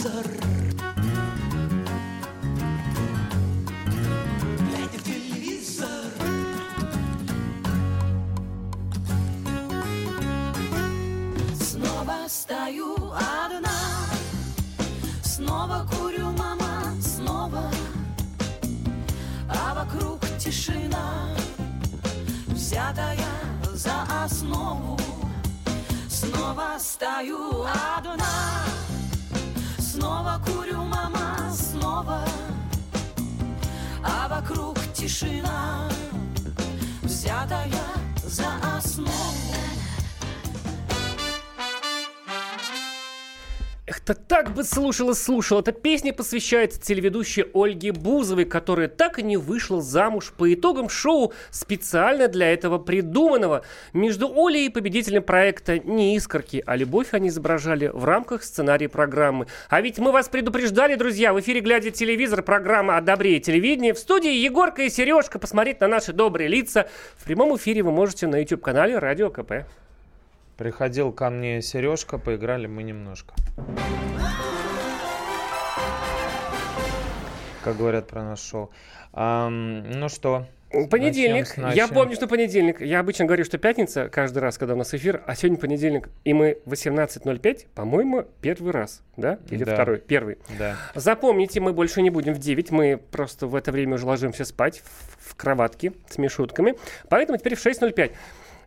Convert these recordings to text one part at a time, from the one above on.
телевизор. Снова стою одна, снова курю, мама, снова, а вокруг тишина, взятая за основу. Снова стою одна, тишина, взятая за основу. Эх, то так бы слушала, слушала. Эта песня посвящается телеведущей Ольге Бузовой, которая так и не вышла замуж по итогам шоу, специально для этого придуманного. Между Олей и победителем проекта не искорки, а любовь они изображали в рамках сценария программы. А ведь мы вас предупреждали, друзья, в эфире «Глядя телевизор» программа «О добре телевидения». В студии Егорка и Сережка. Посмотреть на наши добрые лица. В прямом эфире вы можете на YouTube-канале «Радио КП». Приходил ко мне Сережка, поиграли мы немножко. Как говорят про наше шоу. Ам, ну что, Понедельник. Я помню, что понедельник. Я обычно говорю, что пятница каждый раз, когда у нас эфир, а сегодня понедельник. И мы 18.05, по-моему, первый раз, да? Или Да. второй? Первый. да. Запомните, мы больше не будем в 9, мы просто в это время уже ложимся спать в, в кроватке с мишутками. Поэтому теперь в 6.05.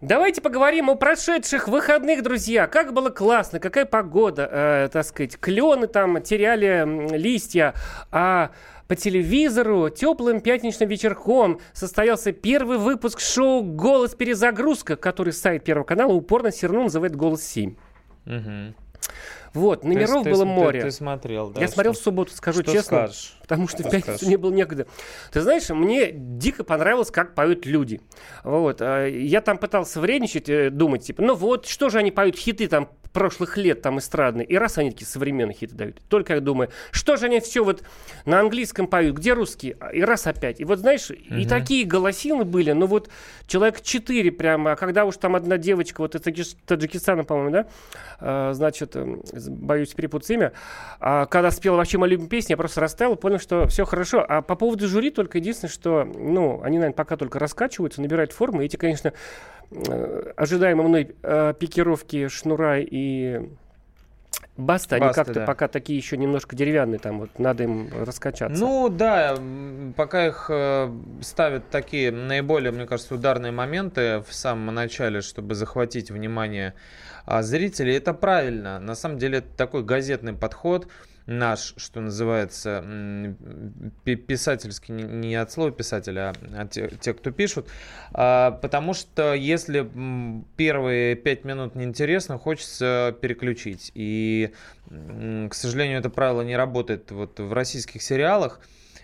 Давайте поговорим о прошедших выходных, друзья. Как было классно, какая погода, э, так сказать, клены там теряли листья, а по телевизору теплым пятничным вечерком состоялся первый выпуск шоу «Голос перезагрузка», который сайт Первого канала упорно все равно называет «Голос 7». Мгм. Вот, номеров ты- было ты- море. Ты, смотрел, да? Я смотрел в что- субботу, скажу что честно. скажешь? Потому что в Что пятницу скажешь? не было некогда. Ты знаешь, мне дико понравилось, как поют люди. Вот. а, Я там пытался вредничать, э, думать, типа, ну вот, что же они поют хиты там прошлых лет там эстрадные, и раз они такие современные хиты дают. Только я думаю, что же они все вот на английском поют, где русские? И раз опять. И вот знаешь, и Мгм. такие голосины были, ну вот человек четыре прямо, а когда уж там одна девочка, вот из Таджи- Таджикистана, по-моему, да, а, значит, эм, боюсь перепутать имя, а когда спела вообще мою любимую песню, я просто растаял, понял, что все хорошо. А по поводу жюри только единственное, что, ну, они, наверное, пока только раскачиваются, набирают форму. Эти, конечно, э, ожидаемые мной э, пикировки Шнура и Баста, они как-то да. пока такие еще немножко деревянные, там вот надо им раскачаться. Ну да, пока их э, ставят такие наиболее, мне кажется, ударные моменты в самом начале, чтобы захватить внимание а, зрителей, это правильно. На самом деле это такой газетный подход наш, что называется, писательский, не- от слова писателя, а те, те, кто пишут. А, Потому что если первые пять минут неинтересно, хочется переключить. И, к сожалению, это правило не работает вот в российских сериалах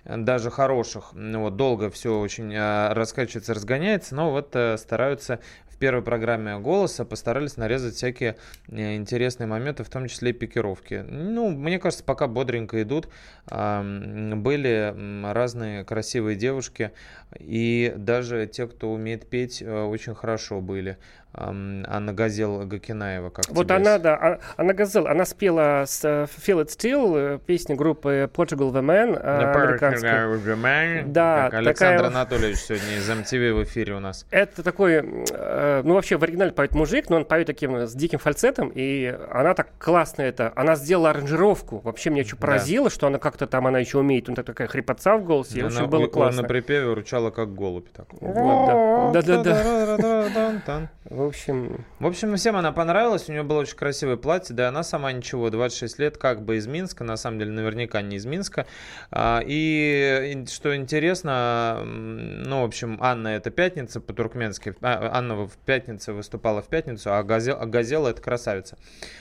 даже хороших, ну вот долго все очень э, раскачивается, разгоняется, но вот стараются первой программе голоса постарались нарезать всякие э, интересные моменты, в том числе и пикировки. Ну, мне кажется, пока бодренько идут. Были разные красивые девушки, и даже те, кто умеет петь, э, очень хорошо были. Анна Газел Гакинаева, как Вот тебе она, да, а- она Газел, она спела с э, Feel It Still, э, песню группы Portugal The Man, э, американскую. Да, Так, Александр такая- Анатольевич сегодня из MTV в эфире у нас. Это такой, ну вообще в оригинале поет мужик, но он поет таким с диким фальцетом, и она так классно это, она сделала аранжировку. Вообще меня что Да. поразило, что она как-то там, она еще умеет, у нее такая хрипотца в голосе, и, в Она общем, было классно. на припеве рычала как голубь. Так. Вот, да. Да-да-да. В общем, В общем, всем она понравилась, у нее было очень красивое платье, да она сама ничего, 26 лет, как бы из Минска, на самом деле наверняка не из Минска. А, И что интересно, ну, в общем, Анна это пятница по-туркменски, а, Анна в пятницу выступала в пятницу, а а Газела это красавица.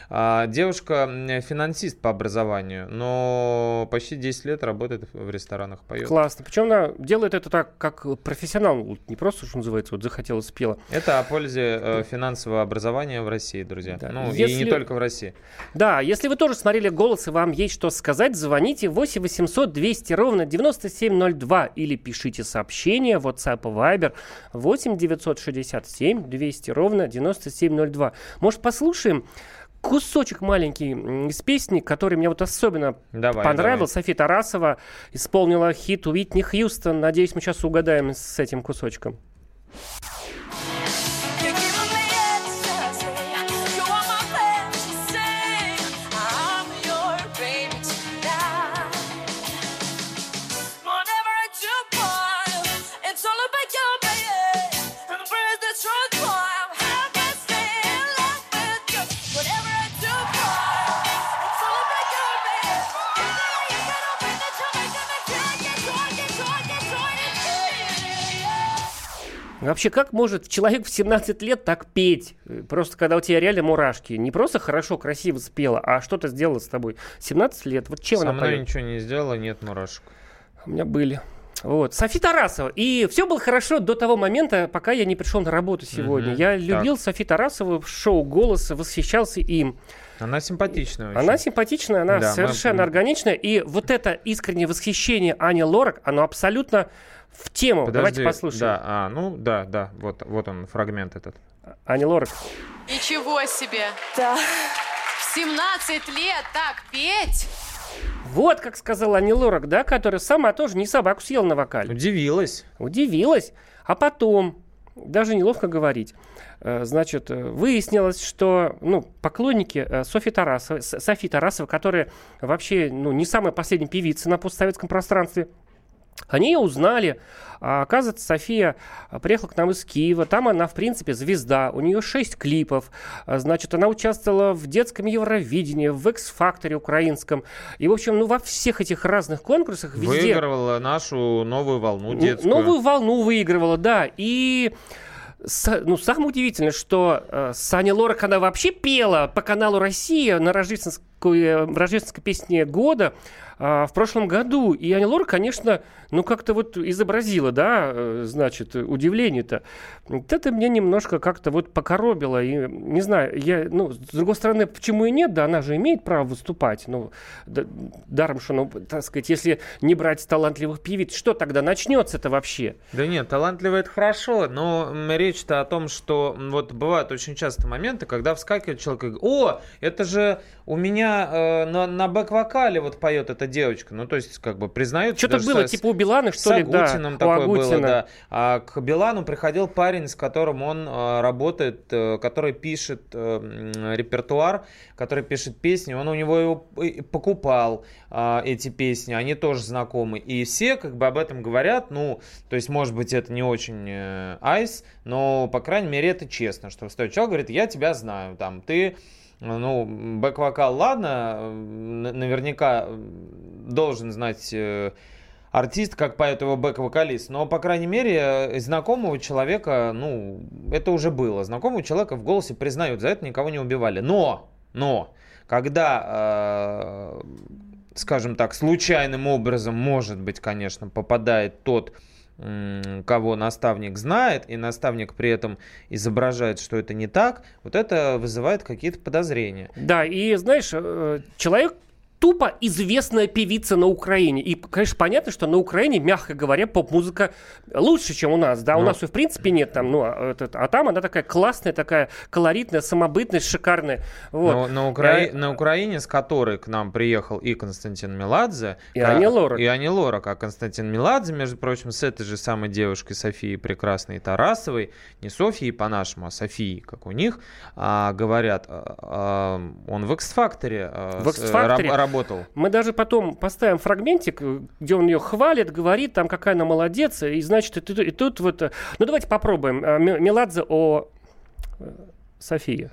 Девушка финансист по образованию, но почти 10 лет работает в ресторанах, поет. классно. Причем она делает это так, как профессионал, не просто, что называется, вот захотела, спела. Это о пользе э, финансового образования в России, друзья. Да. Ну, и Если- не только в России. Да, если вы тоже смотрели «Голос» и вам есть что сказать, звоните 8 800 200 ровно 9702 или пишите сообщение в WhatsApp и Viber 8 967 200 ровно 9702. Может, послушаем, кусочек маленький из песни, который мне вот особенно Давай, понравился. София Тарасова исполнила хит Уитни Хьюстон. Надеюсь, мы сейчас угадаем с этим кусочком. Вообще, как может человек в 17 лет так петь? Просто когда у тебя реально мурашки. Не просто хорошо, красиво спела, а что-то сделала с тобой. 17 лет. Вот чем Со она мной поет? ничего не сделала, нет мурашек. У меня были. Вот. Софи Тарасова. И все было хорошо до того момента, пока я не пришел на работу сегодня. Мгм. Я любил Софи Тарасову в шоу «Голос», восхищался им. Она симпатичная очень. Она симпатичная, она Да, мы- совершенно органичная. И вот это искреннее восхищение Ани Лорак, оно абсолютно в тему. Подожди, Давайте послушаем. Да, а, ну да, да, вот, вот он, фрагмент этот. Ани Лорак. Ничего себе! Да. В 17 лет так петь? Вот как сказала Ани Лорак, да, которая сама тоже не собаку съела на вокале. Удивилась. Удивилась. А потом, даже неловко говорить, э, значит, э, выяснилось, что ну, поклонники э, Софьи Тарасовой, Софии Тарасовой, которая вообще ну, не самая последняя певица на постсоветском пространстве, они ее узнали. А, оказывается, София приехала к нам из Киева. Там она, в принципе, звезда. У нее шесть клипов. А, Значит, она участвовала в детском Евровидении, в X-факторе украинском. И, в общем, ну, во всех этих разных конкурсах везде... Выигрывала нашу новую волну детскую. Новую волну выигрывала, да. И с- ну, самое удивительное, что э, Саня Лорак, она вообще пела по каналу «Россия» на рождественской, э, рождественской песне года э, в прошлом году. И Аня Лора, конечно, ну как-то вот изобразила, да, э, значит, удивление-то. Это мне немножко как-то вот покоробило. И, не знаю, я, ну, с другой стороны, почему и нет, да, она же имеет право выступать. Ну, да- даром, что, ну, так сказать, если не брать талантливых певиц, что тогда начнется-то вообще? Да нет, талантливый это хорошо, но речь-то о том, что вот бывают очень часто моменты, когда вскакивает человек и говорит, о, это же у меня э, на, на бэк-вокале вот поет эта девочка. Ну, то есть, как бы признают... Что-то было, с- типа у Билана, что ли, с да, Агутиным у такое было, да. А к Билану приходил парень, с которым он э, работает, э, который пишет э, репертуар, который пишет песни, он у него его покупал а, эти песни, они тоже знакомы. И все как бы об этом говорят, ну, то есть, может быть, это не очень э, айс, но, по крайней мере, это честно, что встает человек, говорит, я тебя знаю, там, ты ну, бэк-вокал, ладно, наверняка должен знать э, артист, как поет его бэк-вокалист, но, по крайней мере, э, знакомого человека, ну, это уже было. Знакомого человека в голосе признают, за это никого не убивали. Но, но, когда, э, скажем так, случайным образом, может быть, конечно, попадает тот, кого наставник знает, и наставник при этом изображает, что это не так, вот это вызывает какие-то подозрения. Да, и знаешь, э, человек тупо известная певица на Украине. И, конечно, понятно, что на Украине, мягко говоря, поп-музыка лучше, чем у нас. Да, у Ну. нас и в принципе нет там, ну, а, этот- а там она такая классная, такая колоритная, самобытная, шикарная. Вот. Но на, Укра- Я- на Украине, с которой к нам приехал и Константин Меладзе, И а- Ани Лорак. И Ани Лорак. А Константин Меладзе, между прочим, с этой же самой девушкой Софией Прекрасной Тарасовой, не Софией по-нашему, а Софией, как у них, а, говорят, а, а, он в X-Factor а, В X-Factor? Раб- работал. Мы даже потом поставим фрагментик, где он ее хвалит, говорит, там какая она молодец, и значит, и, тут- и тут вот... э, Ну, давайте попробуем. Э, Меладзе о э, Софии.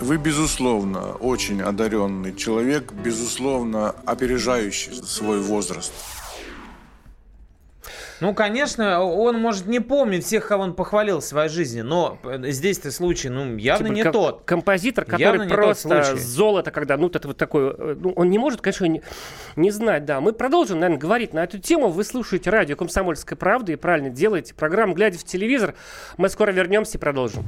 Вы, безусловно, очень одаренный человек, безусловно, опережающий свой возраст. Ну, конечно, он может не помнить всех, кого он похвалил в своей жизни, но здесь-то случай, ну, явно Типа не тот. Композитор, который Явно просто золото, когда, ну, это вот такое, э, ну, он не может, конечно, не, не знать, да. Мы продолжим, наверное, говорить на эту тему. Вы слушаете радио «Комсомольская правда» и правильно делаете. Программу «Глядя в телевизор». Мы скоро вернемся и продолжим.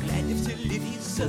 Глядя в телевизор,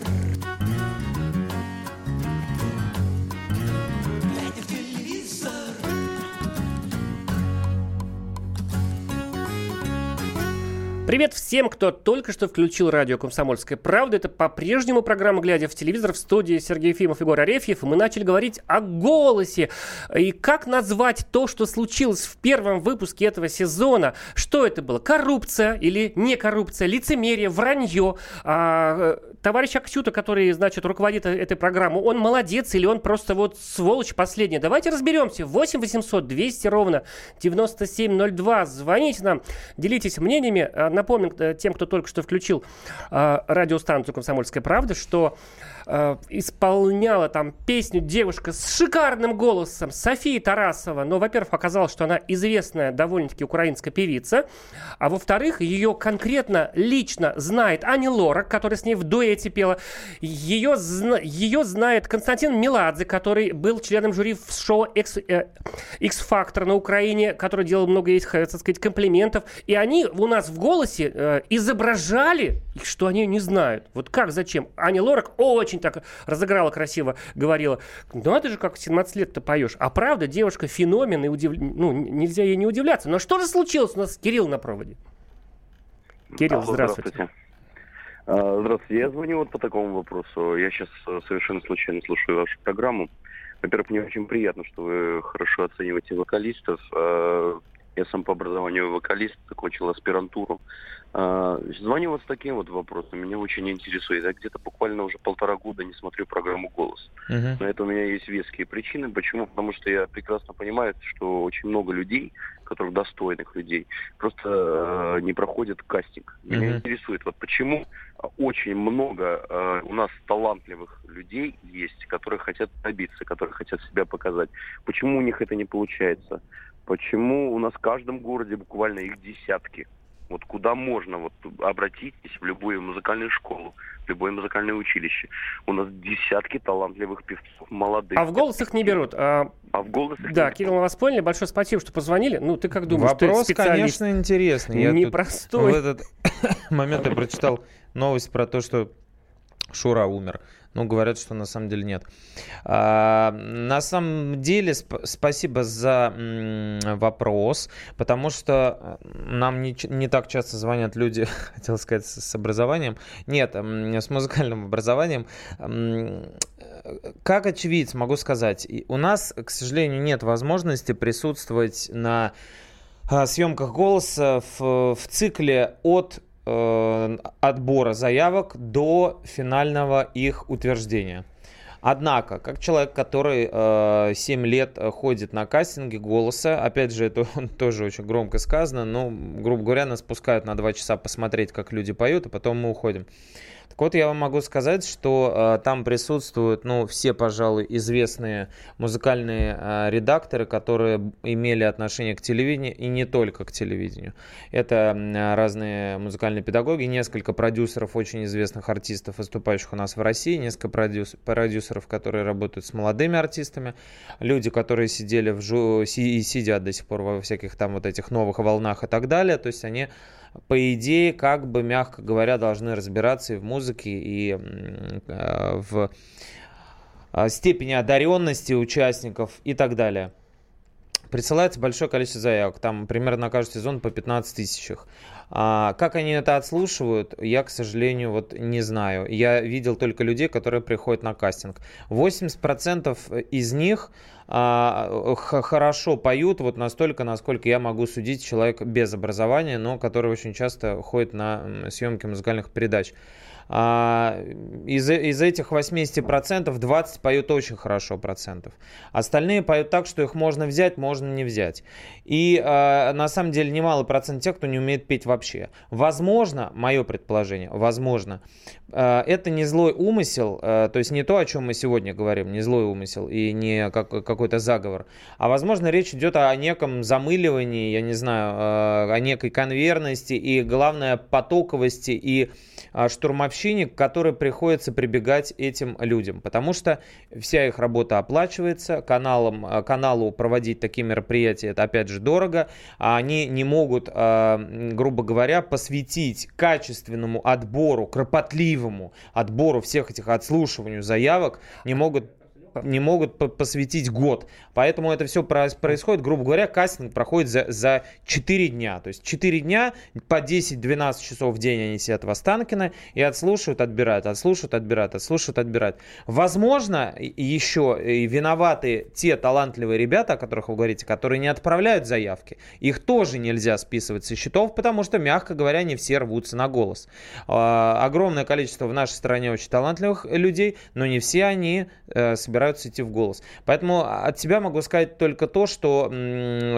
Привет всем, кто только что включил радио «Комсомольская правда». Это по-прежнему программа «Глядя в телевизор» в студии Сергей Ефимов и Егор Арефьев. Мы начали говорить о голосе. И как назвать то, что случилось в первом выпуске этого сезона? Что это было? Коррупция или не коррупция? Лицемерие, вранье? А, э, товарищ Аксюта, который, значит, руководит э- этой программой, он молодец или он просто вот сволочь последняя? Давайте разберемся. 8 800 200 ровно 9702. Звоните нам, делитесь мнениями. А, Напомню э, тем, кто только что включил э, радиостанцию «Комсомольская правда», что э, исполняла там песню девушка с шикарным голосом София Тарасова. Но, во-первых, оказалось, что она известная довольно-таки украинская певица. А во-вторых, ее конкретно лично знает Ани Лорак, которая с ней в дуэте пела. Ее, зна- ее знает Константин Меладзе, который был членом жюри в шоу X, X-Factor на Украине, который делал много э, так сказать, комплиментов. И они у нас в голосе э, изображали, что они не знают. Вот как, зачем? Аня Лорак очень так разыграла красиво, говорила, ну это же как в 17 лет ты поешь. А правда, девушка феномен, и удив... ну, нельзя ей не удивляться. Но что же случилось? У нас Кирилл на проводе. Кирилл, Алло, здравствуйте. А, Здравствуйте. Я звоню вот по такому вопросу. Я сейчас совершенно случайно слушаю вашу программу. Во-первых, мне очень приятно, что вы хорошо оцениваете вокалистов. Я сам по образованию вокалист, закончил аспирантуру. А, Звоню вот с таким вот вопросом. Меня очень интересует. Я где-то буквально уже полтора года не смотрю программу «Голос». Мгм. На это у меня есть веские причины. Почему? Потому что я прекрасно понимаю, что очень много людей, которых достойных людей, просто э, не проходят кастинг. Меня Мгм. интересует, вот почему очень много э, у нас талантливых людей есть, которые хотят добиться, которые хотят себя показать. Почему у них это не получается? Почему у нас в каждом городе буквально их десятки? Вот куда можно, вот обратитесь в любую музыкальную школу, в любое музыкальное училище. У нас десятки талантливых певцов, молодых. А в голос их не берут. А, А в голос их да, не Кирилл, мы вас поняли. Большое спасибо, что позвонили. Ну, ты как думаешь, Вопрос, ты специалист? конечно, интересный. Я тут Непростой. в этот момент я прочитал новость про то, что Шура умер. Ну, говорят, что на самом деле нет. А, на самом деле, сп- спасибо за м, вопрос, потому что э, нам не, не так часто звонят люди, хотел сказать, с, образованием. Нет, с музыкальным образованием. Как очевидец могу сказать, у нас, к сожалению, нет возможности присутствовать на а, съемках голоса в, в цикле от отбора заявок до финального их утверждения. Однако, как человек, который э, 7 лет э, ходит на кастинге голоса, опять же, это тоже очень громко сказано, но, грубо говоря, нас пускают на 2 часа посмотреть, как люди поют, а потом мы уходим. Вот, я вам могу сказать, что э, там присутствуют, ну, все, пожалуй, известные музыкальные э, редакторы, которые имели отношение к телевидению и не только к телевидению. Это м, разные музыкальные педагоги, несколько продюсеров очень известных артистов, выступающих у нас в России, несколько продюс- продюсеров, которые работают с молодыми артистами, люди, которые сидели в жу- и сидят до сих пор во всяких там вот этих новых волнах и так далее. То есть они по идее, как бы, мягко говоря, должны разбираться и в музыке, и э, в э, степени одаренности участников и так далее. Присылается большое количество заявок, там примерно на каждый сезон по 15 тысячах. А как они это отслушивают, я, к сожалению, вот не знаю. Я видел только людей, которые приходят на кастинг. 80% из них а, хорошо поют, вот настолько, насколько я могу судить человек без образования, но который очень часто ходит на съемки музыкальных передач. А, из, из этих 80% 20 поют очень хорошо процентов. Остальные поют так, что их можно взять, можно не взять. И а, на самом деле немалый процент тех, кто не умеет петь вообще. Возможно, мое предположение, возможно, а, это не злой умысел, то есть не то, о чем мы сегодня говорим, не злой умысел и не как, какой-то заговор, а возможно речь идет о неком замыливании, я не знаю, о некой конверности и, главное, потоковости и а, штурмовщине, к которой приходится прибегать этим людям, потому что вся их работа оплачивается, каналом, а, каналу проводить такие мероприятия, это опять же дорого, а они не могут, а, грубо говоря, посвятить качественному отбору, кропотливому отбору всех этих отслушиванию заявок, не могут не могут по- посвятить год. Поэтому это все про- происходит, грубо говоря, кастинг проходит за, за 4 дня. То есть 4 дня по 10-12 часов в день они сидят в Останкино и отслушивают, отбирают, отслушивают, отбирают, отслушивают, отбирают. Возможно, еще и виноваты те талантливые ребята, о которых вы говорите, которые не отправляют заявки. Их тоже нельзя списывать со счетов, потому что, мягко говоря, не все рвутся на голос. А, огромное количество в нашей стране очень талантливых людей, но не все они э, собираются идти в голос. Поэтому от себя могу сказать только то, что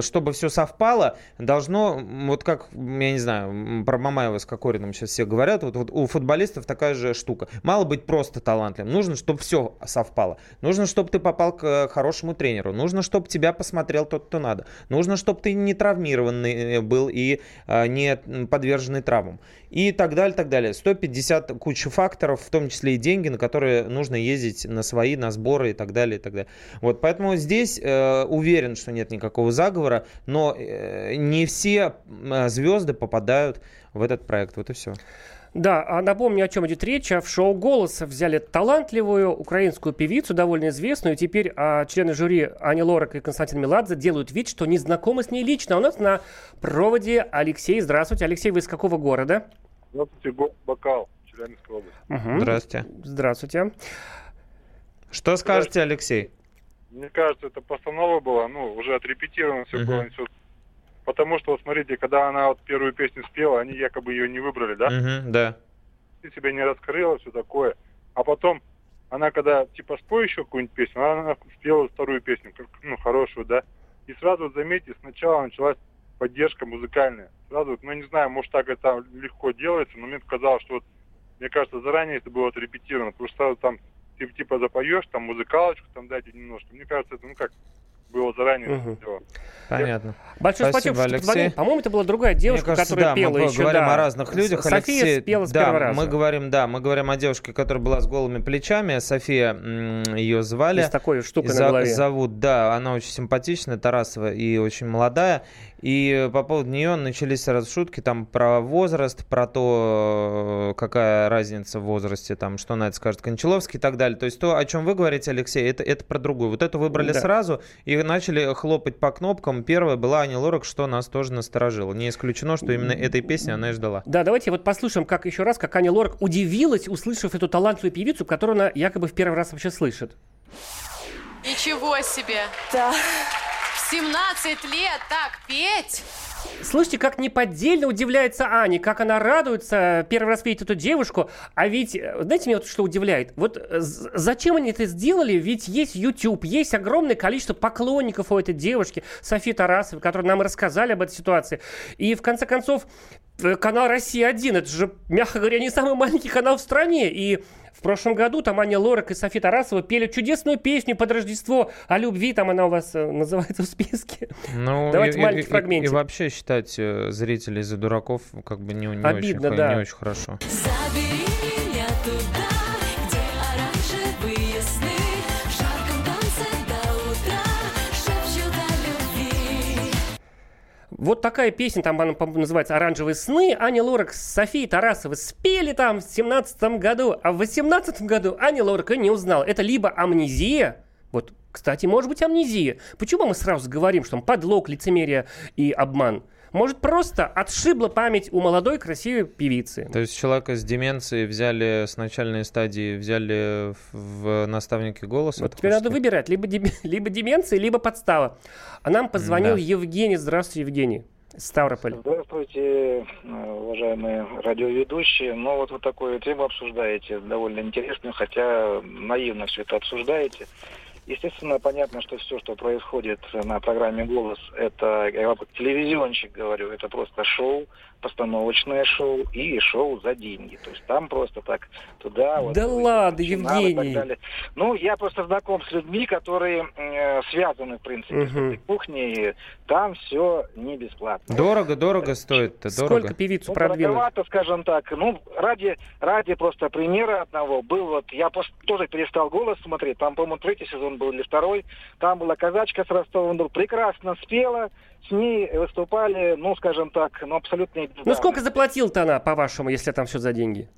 чтобы все совпало, должно, вот как, я не знаю, про Мамаева с Кокориным сейчас все говорят, вот, вот у футболистов такая же штука. Мало быть просто талантливым, нужно, чтобы все совпало. Нужно, чтобы ты попал к э, хорошему тренеру, нужно, чтобы тебя посмотрел тот, кто надо. Нужно, чтобы ты не травмированный э, был и э, не подверженный травмам. И так далее, так далее. 150 куча факторов, в том числе и деньги, на которые нужно ездить на свои, на сборы и так далее, и так далее. Вот, поэтому здесь э, уверен, что нет никакого заговора, но э, не все э, звезды попадают в этот проект. Вот и все. Да, а напомню, о чем идет речь. А В шоу «Голос» взяли талантливую украинскую певицу, довольно известную. Теперь а, члены жюри Аня Лорак и Константин Меладзе делают вид, что не знакомы с ней лично. У нас на проводе Алексей. Здравствуйте. Алексей, вы из какого города? Здравствуйте, город Бакал, Челябинская область. Мгм. Здравствуйте. Здравствуйте. Что скажете, Алексей? Мне кажется, это постанова была, ну, уже отрепетировано все было. всё. Потому что, вот смотрите, когда она вот первую песню спела, они якобы ее не выбрали, да? Мгм, да. Ты себя не раскрыла, все такое. А потом, она когда, типа, спой еще какую-нибудь песню, она спела вторую песню, ну, хорошую, да? И сразу, заметьте, сначала началась поддержка музыкальная. Сразу, ну, не знаю, может, так это легко делается, но мне казалось, что вот, мне кажется, заранее это было отрепетировано, потому что сразу там, ты, типа, запоешь, там, музыкалочку там дайте немножко. Мне кажется, это, ну, как, было заранее Мгм. сделано. Понятно. Большое Спасибо, спасибо, что Алексей. позвонили. По-моему, это была другая девушка, Мне кажется, которая да, пела мы еще. говорим да. о разных людях. София Алексей, спела с да, первого раза. Мы говорим, да, мы говорим о девушке, которая была с голыми плечами. София ее звали. И с такой штукой И на за- голове. Зовут, да, она очень симпатичная, Тарасова, и очень молодая. И по поводу нее начались сразу шутки там про возраст, про то, э, какая разница в возрасте, там, что на это скажет Кончаловский и так далее. То есть то, о чем вы говорите, Алексей, это, это про другую. Вот эту выбрали Да. сразу и начали хлопать по кнопкам. Первая была Аня Лорак, что нас тоже насторожило. Не исключено, что именно этой песни она и ждала. Да, давайте вот послушаем, как еще раз, как Аня Лорак удивилась, услышав эту талантливую певицу, которую она якобы в первый раз вообще слышит. Ничего себе. Да. В 17 лет так петь. Слышите, как неподдельно удивляется Аня, как она радуется первый раз видеть эту девушку. А ведь, э, знаете, меня вот что удивляет? Вот э, зачем они это сделали? Ведь есть YouTube, есть огромное количество поклонников у этой девушки, Софии Тарасовой, которые нам рассказали об этой ситуации. И в конце концов, э, канал «Россия-1», это же, мягко говоря, не самый маленький канал в стране. И в прошлом году там Аня Лорак и София Тарасова пели чудесную песню под Рождество о любви, там она у вас э, называется в списке. Ну, Давайте и, маленький и- и- фрагментик. И, вообще считать э, зрителей за дураков как бы не, не Обидно, очень, да. не очень хорошо. Забери меня Вот такая песня, там она, называется «Оранжевые сны». Аня Лорак с Софией Тарасовой спели там в 17 году, а в 18 году Аня Лорак и не узнала. Это либо амнезия, вот, кстати, может быть амнезия. Почему мы сразу говорим, что там подлог, лицемерие и обман? Может, просто отшибла память у молодой красивой певицы. То есть человека с деменцией взяли с начальной стадии, взяли в, наставники голоса? Вот теперь надо выбирать, либо, дем- либо деменция, либо подстава. А нам позвонил Да. Евгений. Здравствуйте, Евгений. Ставрополь. Здравствуйте, уважаемые радиоведущие. Ну, вот вы такую тему обсуждаете, довольно интересную, хотя наивно все это обсуждаете. Естественно, понятно, что все, что происходит на программе «Голос», это, я телевизионщик говорю, это просто шоу, постановочное шоу и шоу за деньги. То есть там просто так туда... вот, Да ладно, и так Евгений. далее. Ну, я просто знаком с людьми, которые э, связаны, в принципе, с Мгм. этой кухней. Там все не бесплатно. Дорого, дорого стоит-то, дорого. певицу Ну, продвинуть? дороговато, скажем так. Ну, ради, ради просто примера одного был вот, я просто тоже перестал голос смотреть, там, по-моему, третий сезон был или второй, там была казачка с Ростова, ну, прекрасно спела, с ней выступали, ну, скажем так, ну, абсолютно... Ну сколько заплатил-то она, по-вашему, если там все за деньги?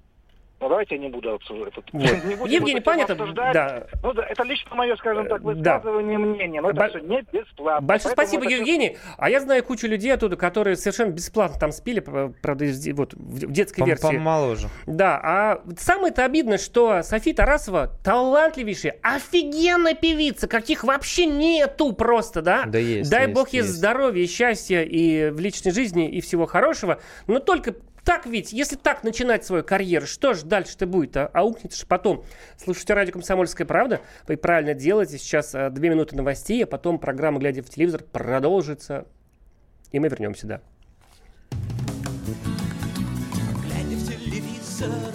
Ну, давайте я не буду обсуждать. Вот. Не будем Евгений, понятно, обсуждать. да. Ну, да, это лично мое, скажем так, да. высказывание мнения, но это Бо- все не бесплатно. Большое Поэтому спасибо, это Евгений. А я знаю кучу людей оттуда, которые совершенно бесплатно там спели, п- правда, вот, в детской Пом- версии. Помоложе. Да, а самое-то обидно, что София Тарасова талантливейшая, офигенная певица, каких вообще нету просто, да? Да есть, Дай есть, бог ей есть. здоровья, счастья и в личной жизни, и всего хорошего. Но только так ведь, если так начинать свою карьеру, что же дальше-то будет? А, аукнется же потом. Слушайте радио «Комсомольская правда». Вы правильно делаете. Сейчас а, две минуты новостей, а потом программа «Глядя в телевизор» продолжится. И мы вернемся, да. Глядя в телевизор,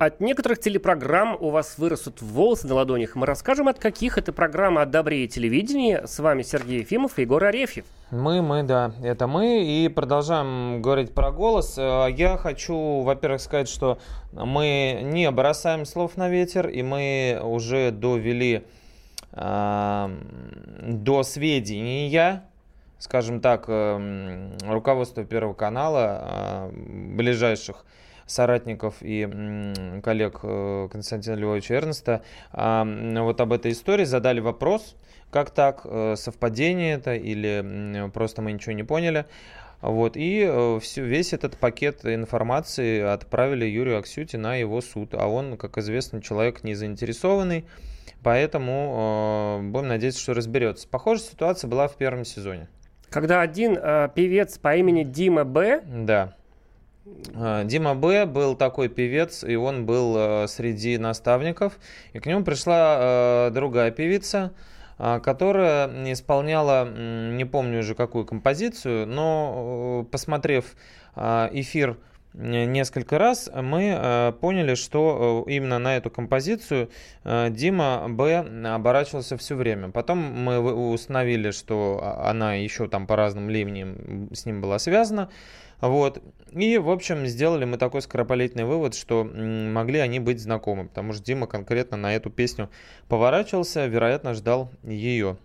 От некоторых телепрограмм у вас вырастут волосы на ладонях. Мы расскажем, от каких это программы от добрее телевидения. С вами Сергей Ефимов и Егор Арефьев. Мы, мы, да, это мы. И продолжаем говорить про голос. Э, Я хочу, во-первых, сказать, что мы не бросаем слов на ветер, и мы уже довели э, до сведения, скажем так, э, руководства Первого канала, э, ближайших соратников и коллег э, Константина Львовича Эрнста а, вот об этой истории задали вопрос, как так, э, совпадение это или просто мы ничего не поняли. Вот, и э, всю, весь этот пакет информации отправили Юрию Аксюте на его суд. А он, как известно, человек не заинтересованный, поэтому э, будем надеяться, что разберется. Похожая ситуация была в первом сезоне. Когда один э, певец по имени Дима Б. Да. А, Дима Б. был такой певец, и он был э, среди наставников. И к нему пришла э, другая певица, которая исполняла, не помню уже какую композицию, но э, посмотрев эфир э, несколько раз, мы э, поняли, что э, именно на эту композицию э, Дима Б. оборачивался все время. Потом мы установили, что а- она еще там по разным ливням с ним была связана. Вот. И, в общем, сделали мы такой скоропалительный вывод, что могли они быть знакомы, потому что Дима конкретно на эту песню поворачивался, вероятно, ждал ее.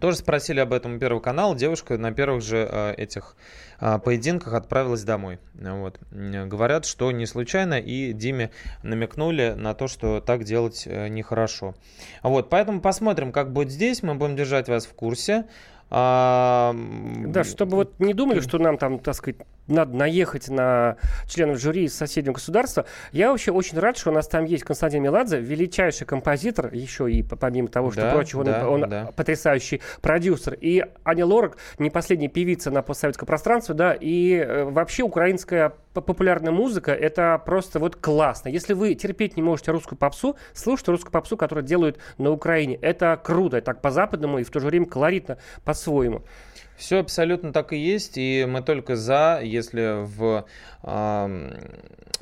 Тоже спросили об этом у Первого канала. Девушка на первых же э, этих э, поединках отправилась домой. Вот. Говорят, что не случайно, и Диме намекнули на то, что так делать э, нехорошо. Вот, поэтому посмотрим, как будет здесь. Мы будем держать вас в курсе. А, Да, чтобы вот не думали, что нам там, так сказать, надо наехать на членов жюри из соседнего государства. Я вообще очень рад, что у нас там есть Константин Меладзе, величайший композитор, еще и помимо того, что Да, прочего, он- да, он, да. потрясающий продюсер. И Аня Лорак, не последняя певица на постсоветском пространстве, да, и э, вообще украинская популярная музыка, это просто вот классно. Если вы терпеть не можете русскую попсу, слушайте русскую попсу, которую делают на Украине. Это круто, так по-западному и в то же время колоритно по-своему. Все абсолютно так и есть, и мы только за, если в,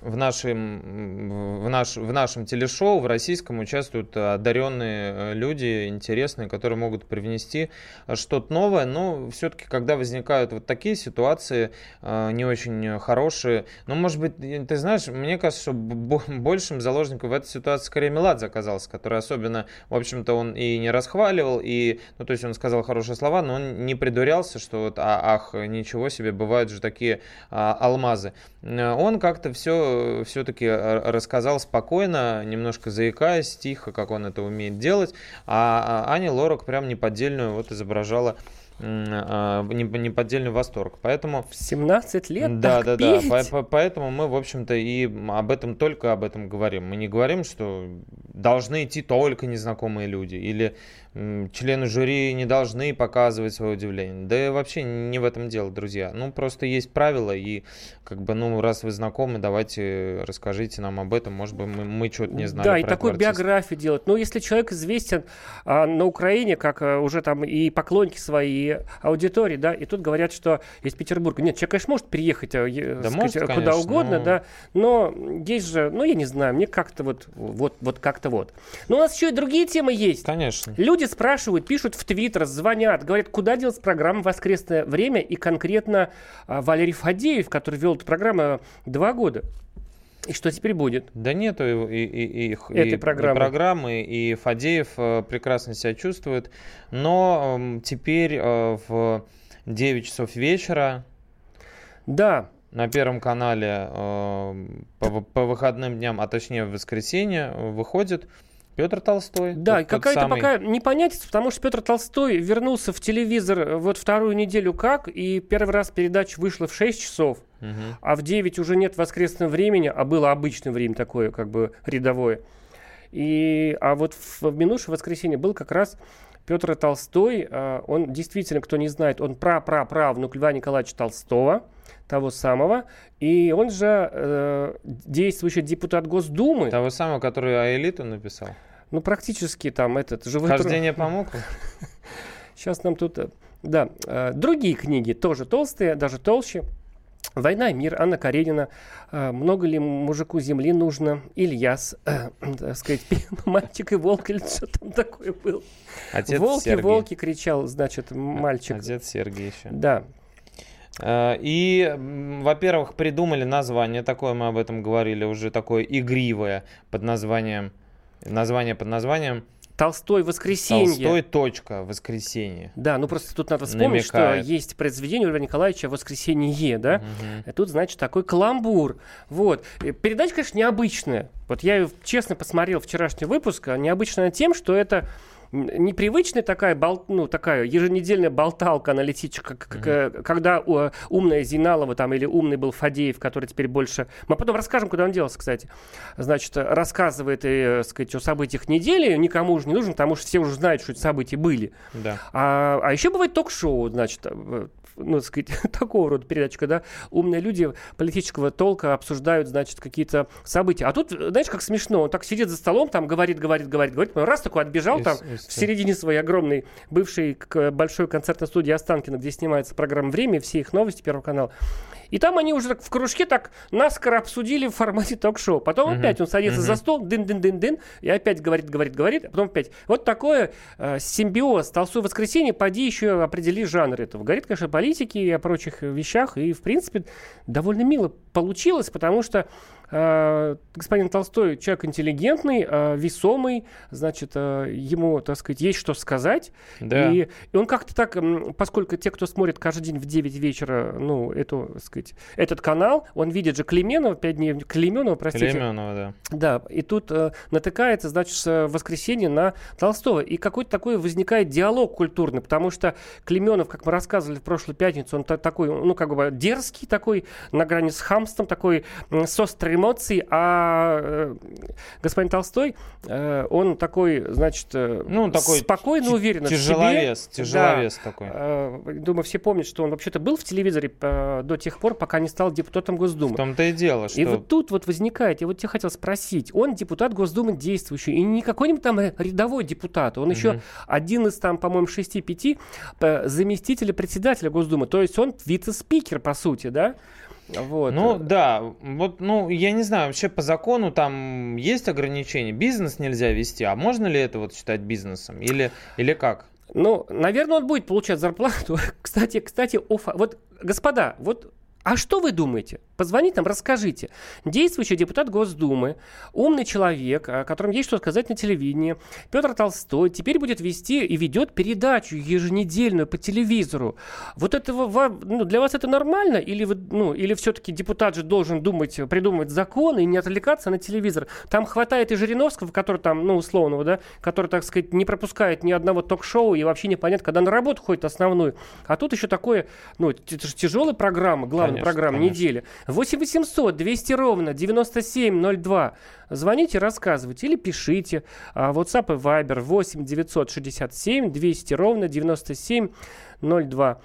в, нашем, в, наш, в нашем телешоу, в российском участвуют одаренные э, люди, интересные, которые могут привнести что-то новое, но все-таки, когда возникают вот такие ситуации, э, не очень хорошие, ну, может быть, ты знаешь, мне кажется, что большим заложником в этой ситуации скорее Меладзе оказался, который особенно, в общем-то, он и не расхваливал, и, ну, то есть он сказал хорошие слова, но он не придурялся, что вот, а, ах, ничего себе, бывают же такие а, алмазы. Он как-то все все-таки рассказал спокойно, немножко заикаясь, тихо, как он это умеет делать, а Аня Лорак прям неподдельную вот изображала а, неподдельный восторг. Поэтому... В 17 лет Да, да, петь? да. По- Поэтому мы, в общем-то, и об этом только об этом говорим. Мы не говорим, что должны идти только незнакомые люди или члены жюри не должны показывать свое удивление. Да и вообще не в этом дело, друзья. Ну, просто есть правила, и как бы, ну, раз вы знакомы, давайте расскажите нам об этом. Может быть, мы, мы что-то не знаем. Да, и такую биографию делать. Ну, если человек известен а, на Украине, как а, уже там и поклонники свои, и аудитории, да, и тут говорят, что из Петербурга. Нет, человек, конечно, может приехать а, Да сказать, может, куда конечно, угодно, но- да, но есть же, ну, я не знаю, мне как-то вот, вот, вот как-то вот. Но у нас еще и другие темы есть. Конечно. Люди спрашивают, пишут в Твиттер, звонят, говорят, куда делась программа «Воскресное время» и конкретно а, Валерий Фадеев, который вел эту программу два года. И что теперь будет? Да нету и, и, и, и, Этой и программы. программы, и Фадеев э, прекрасно себя чувствует. Но эм, теперь э, в 9 часов вечера Да, на Первом канале э, по, по выходным дням, а точнее в воскресенье, выходит Петр Толстой. Да, какая-то самый. пока непонятность, потому что Петр Толстой вернулся в телевизор э, вот вторую неделю как, и первый раз передача вышла в 6 часов, Мгм. а в 9 уже нет воскресного времени, а было обычное время такое, как бы рядовое. И, а вот в, в минувшее воскресенье был как раз Петр Толстой, а, он действительно, кто не знает, он пра-пра-правнук Льва Николаевича Толстого, того самого, и он же э, действующий депутат Госдумы. Того самого, который Аэлиту написал. Ну, практически там этот живой труд. Хождение по муку. Сейчас нам тут... э, Да, э, другие книги тоже толстые, даже толще. «Война и мир», Анна Каренина. э, «Много ли мужику земли нужно?» Ильяс, э, так сказать, «Мальчик и волк» или что там такое было. Отец «Волки, Сергий. волки!» кричал, значит, мальчик. Отец Сергей еще. Да. Э, И, во-первых, придумали название, такое мы об этом говорили, уже такое игривое, под названием, название под назваием «Толстой. Воскресенье». Толстой. Точка. Воскресенье. Да, ну просто тут надо вспомнить, Намекает. что есть произведение Льва Николаевича «Воскресенье», да? Мгм. И тут, значит, такой каламбур. Вот. Передача, конечно, необычная. Вот я честно посмотрел вчерашний выпуск. а Необычная тем, что это непривычная такая, бол- ну, такая еженедельная болталка аналитическая, к- когда умная Зиналова там или умный был Фадеев, который теперь больше... Мы потом расскажем, куда он делся, кстати. Значит, рассказывает, э, сказать, о событиях недели, никому уже не нужен, потому что все уже знают, что эти события были. Да. А, а еще бывает ток-шоу, значит, э, ну, так сказать, такого рода передача, когда умные люди политического толка обсуждают, значит, какие-то события. А тут, знаешь, как смешно, он так сидит за столом, там говорит, говорит, говорит, говорит, раз такой отбежал И там с- в середине своей огромной бывшей большой концертной студии Останкино, где снимается программа «Время», все их новости, Первый канал. И там они уже так в кружке так наскоро обсудили в формате ток-шоу. Потом Мгм. опять он садится Мгм. за стол, дын-дын-дын-дын, и опять говорит, говорит, говорит, а потом опять. Вот такое э, симбиоз. Толстой воскресенье, поди еще определи жанр этого. Говорит, конечно, о политике и о прочих вещах, и, в принципе, довольно мило получилось, потому что господин Толстой человек интеллигентный, э, весомый, значит, э, ему, так сказать, есть что сказать. Да. И, и он как-то так, поскольку те, кто смотрит каждый день в 9 вечера, ну, эту, так сказать, этот канал, он видит же Клеменова, 5 дней, Клеменова, простите. Клеменова, да. Да, и тут э, натыкается, значит, в воскресенье на Толстого. И какой-то такой возникает диалог культурный, потому что Клеменов, как мы рассказывали в прошлую пятницу, он та- такой, ну, как бы дерзкий такой, на грани с хамством, такой с острой эмоций, а э, господин Толстой, э, он такой, значит, э, Ну, такой спокойно, уверенно в себе. тяжеловес, тяжеловес Да. такой. Думаю, все помнят, что он вообще-то был в телевизоре до тех пор, пока не стал депутатом Госдумы. В том-то и дело, что... И вот тут вот возникает, я вот тебя хотел спросить, он депутат Госдумы действующий, и не какой-нибудь там рядовой депутат, он еще один из там, по-моему, шести-пяти э, заместителя председателя Госдумы, то есть он вице-спикер, по сути, да? Вот. Ну да, вот, ну я не знаю, вообще по закону там есть ограничения, бизнес нельзя вести, а можно ли это вот считать бизнесом или или как? Ну, наверное, он будет получать зарплату. Кстати, кстати, о фа- вот, господа, вот а что вы думаете? Позвоните нам, расскажите. Действующий депутат Госдумы, умный человек, о котором есть что сказать на телевидении, Петр Толстой, теперь будет вести и ведет передачу еженедельную по телевизору. Вот это ва- ну, для вас это нормально? Или, вы, ну, или все-таки депутат же должен думать, придумывать законы и не отвлекаться на телевизор? Там хватает и Жириновского, который там, ну, условного, да, который, так сказать, не пропускает ни одного ток-шоу и вообще непонятно, когда на работу ходит основную. А тут еще такое, ну, это же тяжелая программа, главная Конечно, программа конечно. недели. 8 800 200 ровно 9702. Звоните, рассказывайте или пишите. А, WhatsApp и Viber 8 967 200 ровно 9702.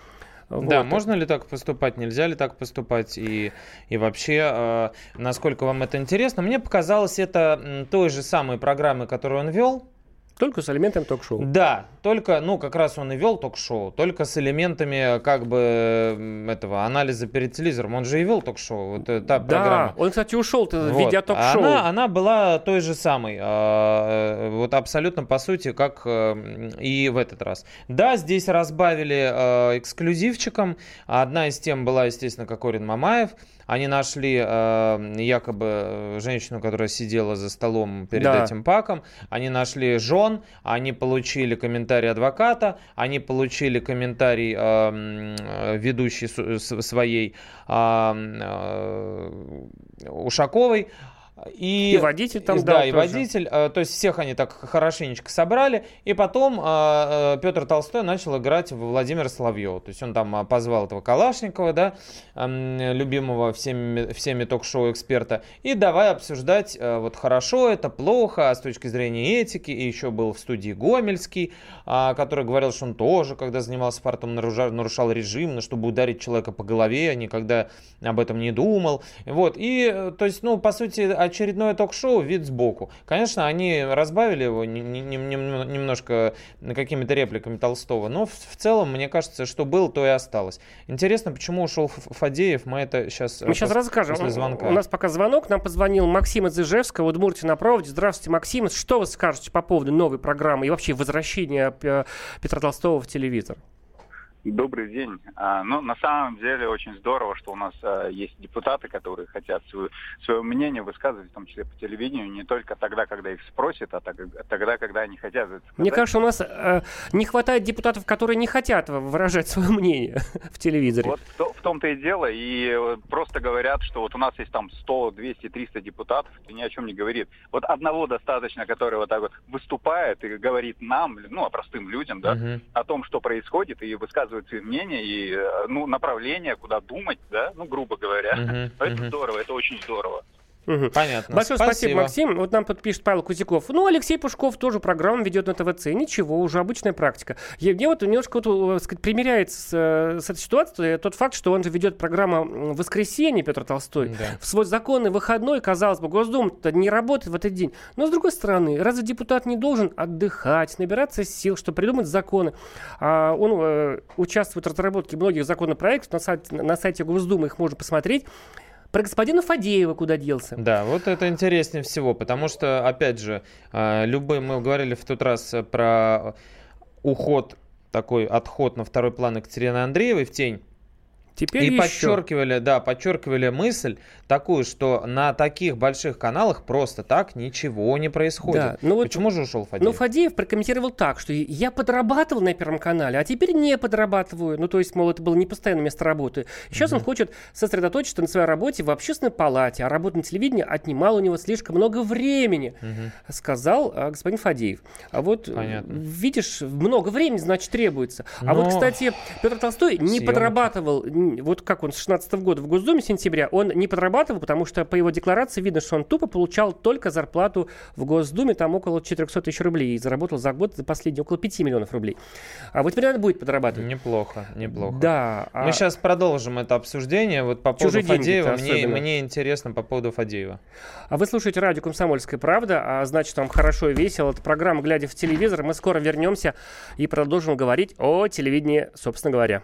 Да, Вот. можно ли так поступать, нельзя ли так поступать и, и вообще, э, насколько вам это интересно. Мне показалось это той же самой программы, которую он вел. Только с элементами ток-шоу. Да, только, ну, как раз он и вел ток-шоу, только с элементами, как бы, этого анализа перед телевизором. Он же и вел ток-шоу, вот э, та программа. Да, он, кстати, ушел-то, Вот. ведя ток-шоу. Она, она была той же самой. а, э, Вот абсолютно по сути, как э, и в этот раз. Да, здесь разбавили э, эксклюзивчиком. Одна из тем была, естественно, Кокорин Мамаев. Они нашли э, якобы э, женщину, которая сидела за столом перед Да. этим паком. Они нашли жен, они получили комментарий адвоката, они получили комментарий э, м, э, ведущей с- своей а, э, Ушаковой. И, И водитель там и- дал Да, и тоже. водитель. э, То есть всех они так хорошенечко собрали. И потом э, э, Петр Толстой начал играть в Владимира Соловьева. То есть он там э, позвал этого Калашникова, да, любимого всеми, всеми ток-шоу эксперта. И давай обсуждать, э, вот хорошо это, плохо, а с точки зрения этики. И еще был в студии Гомельский, а, который говорил, что он тоже, когда занимался спортом, нарушал, нарушал режим, ну, чтобы ударить человека по голове, никогда об этом не думал. Вот. И, то есть, ну, по сути, очередное ток-шоу, вид сбоку. Конечно, они разбавили его не- не- не- нем- немножко какими-то репликами Толстого, но в, целом, мне кажется, что было, то и осталось. Интересно, почему ушел Фадеев, мы это сейчас Мы сейчас расскажем. после звонка. У нас пока звонок. Нам позвонил Максим из Ижевска, Удмуртия на проводе. Здравствуйте, Максим. Что вы скажете по поводу новой программы и вообще возвращения э, Петра Толстого в телевизор? Добрый день. А, ну, на самом деле очень здорово, что у нас а, есть депутаты, которые хотят свое, свое мнение высказывать, в том числе по телевидению, не только тогда, когда их спросят, а тогда, когда они хотят это сказать. Мне кажется, у нас э, не хватает депутатов, которые не хотят выражать свое мнение в телевизоре. Вот в, то- в том-то и дело. И э, просто говорят, что вот у нас есть там 100, 200, 300 депутатов, это ни о чем не говорит. Вот одного достаточно, который вот так вот выступает и говорит нам, ну, а простым людям, да, Мгм. о том, что происходит, и высказывает свои мнения, и, э, ну, направление, куда думать, да, ну, грубо говоря. Мгм, Это мгм. здорово, это очень здорово. Мгм. Понятно. Большое спасибо. Спасибо. Максим. Вот нам тут пишет Павел Кузяков. Ну, Алексей Пушков тоже программу ведет на ТВЦ. Ничего, уже обычная практика. Я, мне вот немножко вот, э, сказать, примеряется с, э, с этой ситуацией тот факт, что он же ведет программу «Воскресенье» Петр Толстой. Да. В свой законный выходной, казалось бы, Госдума не работает в этот день. Но, с другой стороны, разве депутат не должен отдыхать, набираться сил, чтобы придумать законы? А он э, участвует в разработке многих законопроектов. На сайте, на сайте Госдумы их можно посмотреть. Про господина Фадеева куда делся? Да, вот это интереснее всего, потому что, опять же, э, любой, мы говорили в тот раз про уход, такой отход на второй план Екатерины Андреевой в тень. Теперь и еще. подчеркивали, да, подчеркивали мысль такую, что на таких больших каналах просто так ничего не происходит. Да, ну вот- Почему же ушел Фадеев? Ну, Фадеев прокомментировал так, что я подрабатывал на Первом канале, а теперь не подрабатываю. Ну, то есть, мол, это было не постоянное место работы. Сейчас он хочет сосредоточиться на своей работе в общественной палате, а работа на телевидении отнимала у него слишком много времени, Мгм. сказал а, господин Фадеев. А вот, э, Понятно. видишь, много времени, значит, требуется. А Но- вот, кстати, Петр Толстой не Съемки. подрабатывал вот как он с 16 года в Госдуме сентября, он не подрабатывал, потому что по его декларации видно, что он тупо получал только зарплату в Госдуме, там около 400 тысяч рублей, и заработал за год за последний около 5 миллионов рублей. А вот теперь надо будет подрабатывать. Неплохо, неплохо. Да. Мы а- сейчас продолжим это обсуждение. Вот по поводу Фадеева, мне, особенно. мне интересно по поводу Фадеева. А вы слушаете радио «Комсомольская правда», а значит, вам хорошо и весело. Это программа «Глядя в телевизор». Мы скоро вернемся и продолжим говорить о телевидении, собственно говоря.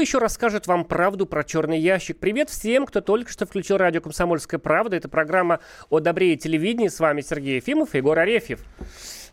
Еще расскажет вам правду про черный ящик? Привет всем, кто только что включил радио «Комсомольская правда». Это программа о добре и телевидении. С вами Сергей Ефимов и Егор Арефьев.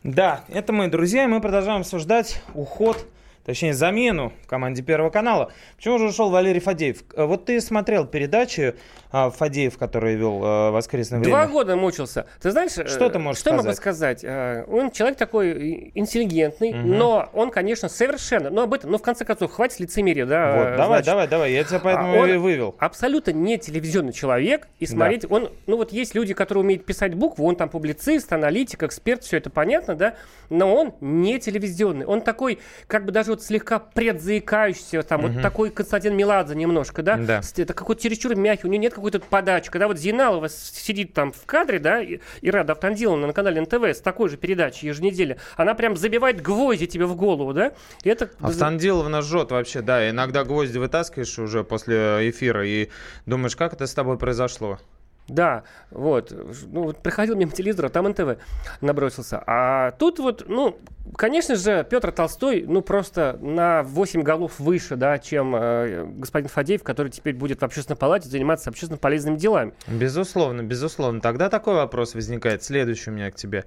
Да, это мы, друзья, и мы продолжаем обсуждать уход, точнее, замену в команде Первого канала. Почему же ушел Валерий Фадеев? Э, Вот ты смотрел передачу а, Фадеев, который вел э, «Воскресное время». Два года мучился. Ты знаешь, э, Что ты можешь что я могу сказать? сказать? Э, Он человек такой интеллигентный, Мгм. но он, конечно, совершенно, но об этом, ну, в конце концов, хватит лицемерия, да? Вот, э, давай, значит. давай, давай, я тебя поэтому А он и вывел. Абсолютно не телевизионный человек. И Да. смотреть, он, ну вот есть люди, которые умеют писать буквы, он там публицист, аналитик, эксперт, все это понятно, да? Но он не телевизионный. Он такой, как бы даже вот слегка предзаикающийся, там вот Мгм. такой Константин Меладзе немножко, да? Да. Это какой-то чересчур мягкий, у него нет какой-то подачи. Когда вот Зиналова сидит там в кадре, да, и, и Рада Автандиловна на канале НТВ с такой же передачей еженедельно, она прям забивает гвозди тебе в голову, да? И это... Автандиловна жжет вообще, да. Иногда гвозди вытаскиваешь уже после эфира и думаешь, как это с тобой произошло. Да, вот. Ну, вот приходил мимо телевизора, там НТВ набросился. А тут вот, ну, конечно же, Петр Толстой, ну, просто на 8 голов выше, да, чем э, господин Фадеев, который теперь будет в общественной палате заниматься общественно полезными делами. Безусловно, безусловно. Тогда такой вопрос возникает. Следующий у меня к тебе.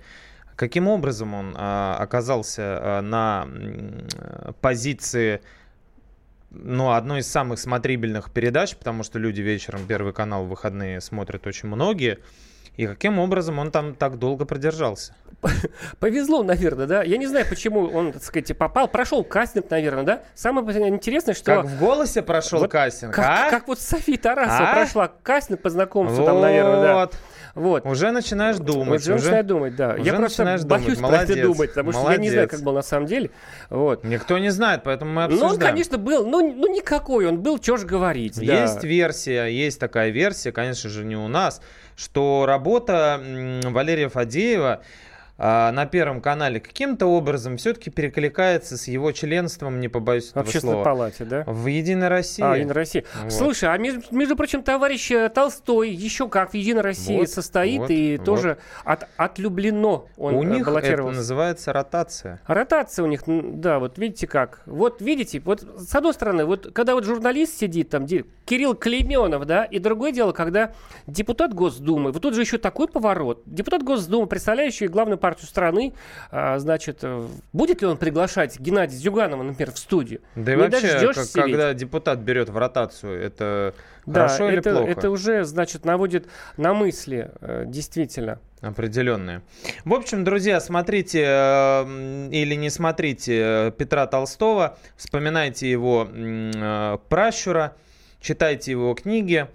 Каким образом он а, оказался а, на э, позиции ну, одной из самых смотрибельных передач, потому что люди вечером Первый канал в выходные смотрят очень многие. И каким образом он там так долго продержался? Повезло, наверное, да. Я не знаю, почему он, так сказать, попал. Прошел кастинг, наверное, да. Самое интересное, что... Как в голосе прошел Вот кастинг, Как, а? как вот София Тарасова А? прошла кастинг по знакомству, там, наверное, да. Вот. Уже начинаешь думать. Уже начинаю думать, да. уже Я просто начинаешь боюсь думать. про это Молодец, думать, потому что я не знаю, молодец. как был на самом деле. Вот. Никто не знает, поэтому мы Ну, он, обсуждаем. конечно, был, ну, ну никакой он был, что ж говорить. да. Есть версия, есть такая версия, конечно же, не у нас, что работа Валерия Фадеева на Первом канале каким-то образом все-таки перекликается с его членством, не побоюсь В этого общественной слова, палате, да? в «Единой России». А, Единая Россия. Вот. Слушай, а между, между прочим, товарищ э, Толстой еще как в Единой России Вот, состоит вот, и вот. тоже от, отлюблено он у э, них это называется ротация. А Ротация у них, да, вот видите как. Вот видите, вот с одной стороны, вот когда вот журналист сидит там, Кирилл Клейменов, да, и другое дело, когда депутат Госдумы, вот тут же еще такой поворот. Депутат Госдумы, представляющий главную партию страны, а, значит, э, будет ли он приглашать Геннадия Зюганова, например, в студию? Да и Не вообще, дождешься как- когда депутат берет в ротацию, это Да, хорошо или это, плохо? это уже, значит, наводит на мысли, э, действительно. Определенные. В общем, друзья, смотрите э, м, или не смотрите э, Петра Толстого, вспоминайте его э, пращура, читайте его книги.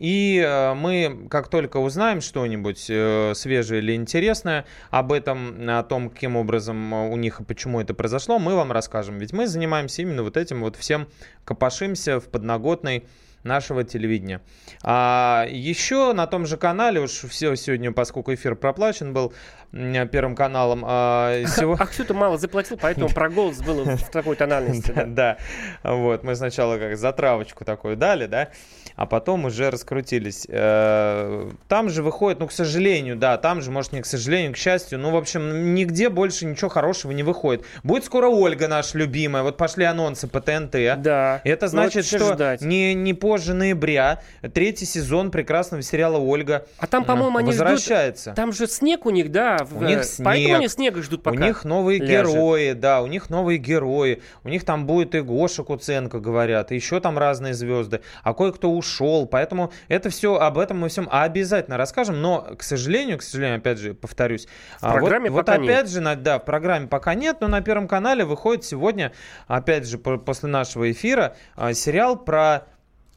И э, мы, как только узнаем что-нибудь э, свежее или интересное об этом, о том, каким образом э, у них и почему это произошло, мы вам расскажем. Ведь мы занимаемся именно вот этим вот всем, копошимся в подноготной нашего телевидения. А еще на том же канале, уж все сегодня, поскольку эфир проплачен был Первым каналом, а, сего- А кто-то мало заплатил, поэтому про голос был в такой тональности. да. вот, мы сначала как затравочку такую дали, да, а потом уже раскрутились. Э, Там же выходит, ну, к сожалению, да, там же, может, не к сожалению, к счастью, ну, в общем, нигде больше ничего хорошего не выходит. Будет скоро Ольга наша любимая, вот пошли анонсы по ТНТ. Да. Это Ну, значит, что не, не позже ноября третий сезон прекрасного сериала «Ольга» А там, по-моему, они ждут- возвращается. Там же снег у них, да. У них Поэтому снег. они снега ждут пока. У них новые ляжет. герои, да, у них новые герои. У них там будет и Гоша Куценко, говорят, и еще там разные звезды. А кое-кто ушел. Поэтому это все, об этом мы всем обязательно расскажем. Но, к сожалению, к сожалению, опять же, повторюсь. В а, программе вот, вот пока нет. опять же, на- да, в программе пока нет, но на Первом канале выходит сегодня, опять же, по- после нашего эфира, а, сериал про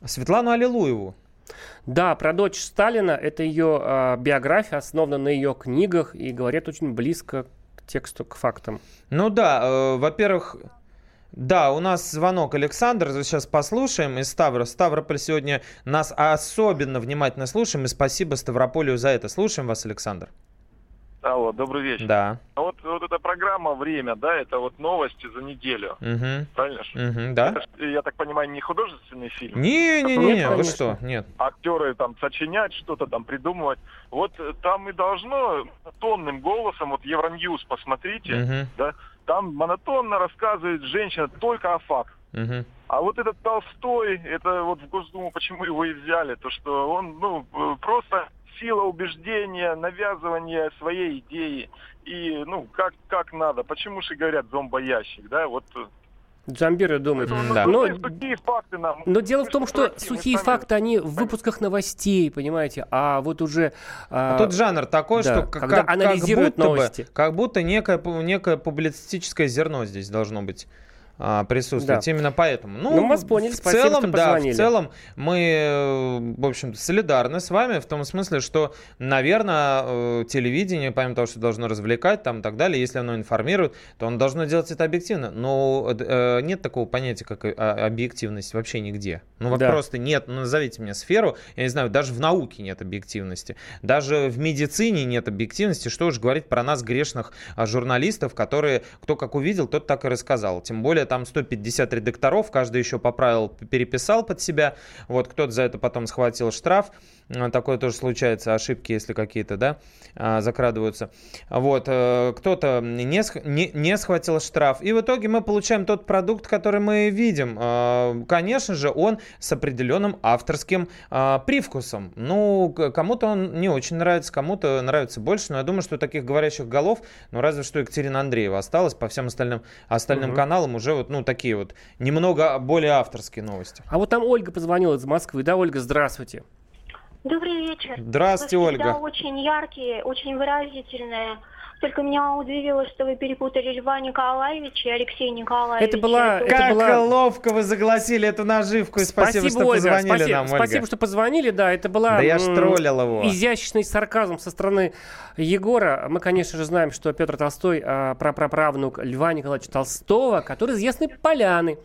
Светлану Аллилуеву. Да, про дочь Сталина. Это ее а, биография, основана на ее книгах и говорит очень близко к тексту, к фактам. Ну да, э, во-первых, да, у нас звонок Александр, сейчас послушаем из Ставрополя. Ставрополь сегодня нас особенно внимательно слушаем, и спасибо Ставрополю за это. Слушаем вас, Александр. Алло, добрый вечер. Да. А Вот, вот эта программа «Время», да, это вот новости за неделю. Мгм. Правильно? Мгм, да? Это я так понимаю, не художественный фильм? Не-не-не, вы что, нет. Актеры там сочинять что-то там, придумывать. Вот э, там и должно тонным голосом, вот Евроньюз посмотрите, Мгм. да, там монотонно рассказывает женщина только о фактах. Мгм. А вот этот Толстой, это вот в Госдуму почему его и взяли, то что он, ну, э, просто сила убеждения, навязывание своей идеи. И, ну, как, как надо. Почему же говорят зомбоящик, да, вот... э, Джамбиры думают. да. Но, нам... но дело в том, что сухие факты, они в выпусках новостей, понимаете, а вот уже... А тут жанр такой, да, что как, когда как- как анализируют будто бы- новости. как будто некое, некое публицистическое зерно здесь должно быть а, присутствовать. Да. Именно поэтому. Ну, Ну, мы вас поняли, в спасибо, целом, что да, в целом мы, э, в общем солидарны с вами в том смысле, что, наверное, э, телевидение, помимо того, что должно развлекать там и так далее, если оно информирует, то оно должно делать это объективно. Но э, нет такого понятия, как э, объективность вообще нигде. Ну вот Да. просто нет. Ну, назовите мне сферу, я не знаю, даже в науке нет объективности, даже в медицине нет объективности. Что уж говорить про нас грешных а, журналистов, которые кто как увидел, тот так и рассказал. Тем более там 150 редакторов, каждый еще поправил, переписал под себя. Вот кто-то за это потом схватил штраф. А, Такое тоже случается, ошибки, если какие-то, да, а, закрадываются. Вот, э, кто-то не, не, не схватил штраф. И в итоге мы получаем тот продукт, который мы видим. А, Конечно же, он с определенным авторским а, привкусом. Ну, кому-то он не очень нравится, кому-то нравится больше. Но я думаю, что таких говорящих голов, ну, разве что Екатерина Андреева осталась. По всем остальным, остальным Мгм. каналам уже вот, ну, такие вот немного более авторские новости. А вот там Ольга позвонила из Москвы. Да, Ольга, здравствуйте. Добрый вечер. Здравствуйте, Вы Ольга. очень яркие, очень выразительные. Только меня удивило, что вы перепутали Льва Николаевича и Алексея Николаевича. Это была- это Как была- ловко вы загласили эту наживку. И спасибо, что Ольга, позвонили спасибо, нам, Ольга. спасибо, что позвонили, да, это была Да я ж троллил его. изящный сарказм со стороны Егора. Мы, конечно же, знаем, что Петр Толстой а, прапраправнук Льва Николаевича Толстого, который из Ясной Поляны.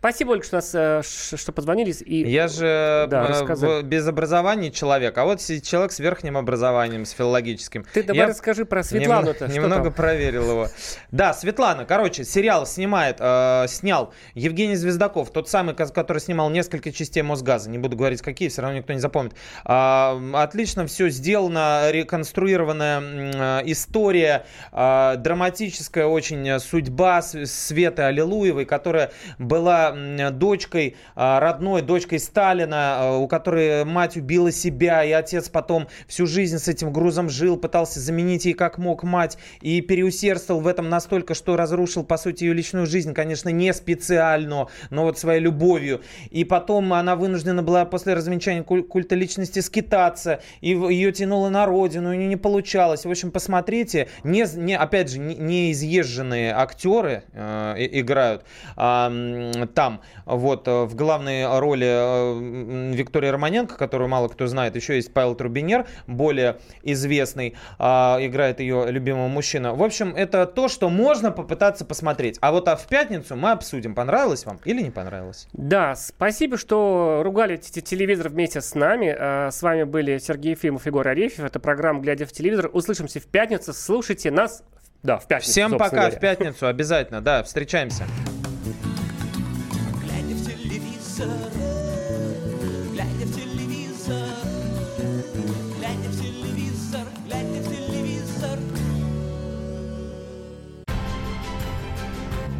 Спасибо, Ольга, что, нас, э, что позвонили. И... Я же Да, э, рассказали. без образования человек, а вот человек с верхним образованием, с филологическим. Ты давай Я расскажи про нем- Светлану-то. что Немного там? проверил его. Да, Светлана, короче, сериал снимает, э, снял Евгений Звездаков, тот самый, ко- который снимал несколько частей Мосгаза. Не буду говорить, какие, все равно никто не запомнит. А, отлично все сделано, реконструированная э, история, э, драматическая очень э, судьба Светы Аллилуевой, которая была дочкой, э, родной дочкой Сталина, э, у которой мать убила себя, и отец потом всю жизнь с этим грузом жил, пытался заменить ей как мог мать, и переусердствовал в этом настолько, что разрушил, по сути, ее личную жизнь, конечно, не специально, но вот своей любовью. И потом она вынуждена была после развенчания куль- культа личности скитаться, и ее тянуло на родину, нее не получалось. В общем, посмотрите, не, не- опять же, не, не изъезженные актеры э, и- играют. А, м, там. Вот, э, в главной роли э, Виктория Романенко, которую мало кто знает. Еще есть Павел Трубинер, более известный, а, играет ее любимого мужчина. В общем, это то, что можно попытаться посмотреть. А вот а в пятницу мы обсудим, понравилось вам или не понравилось. Да, спасибо, что ругали телевизор вместе с нами. А, С вами были Сергей Ефимов, Егор Арефьев. Это программа «Глядя в телевизор». Услышимся в пятницу. Слушайте нас. Да, в пятницу. Всем пока, говоря. в пятницу обязательно, да, встречаемся.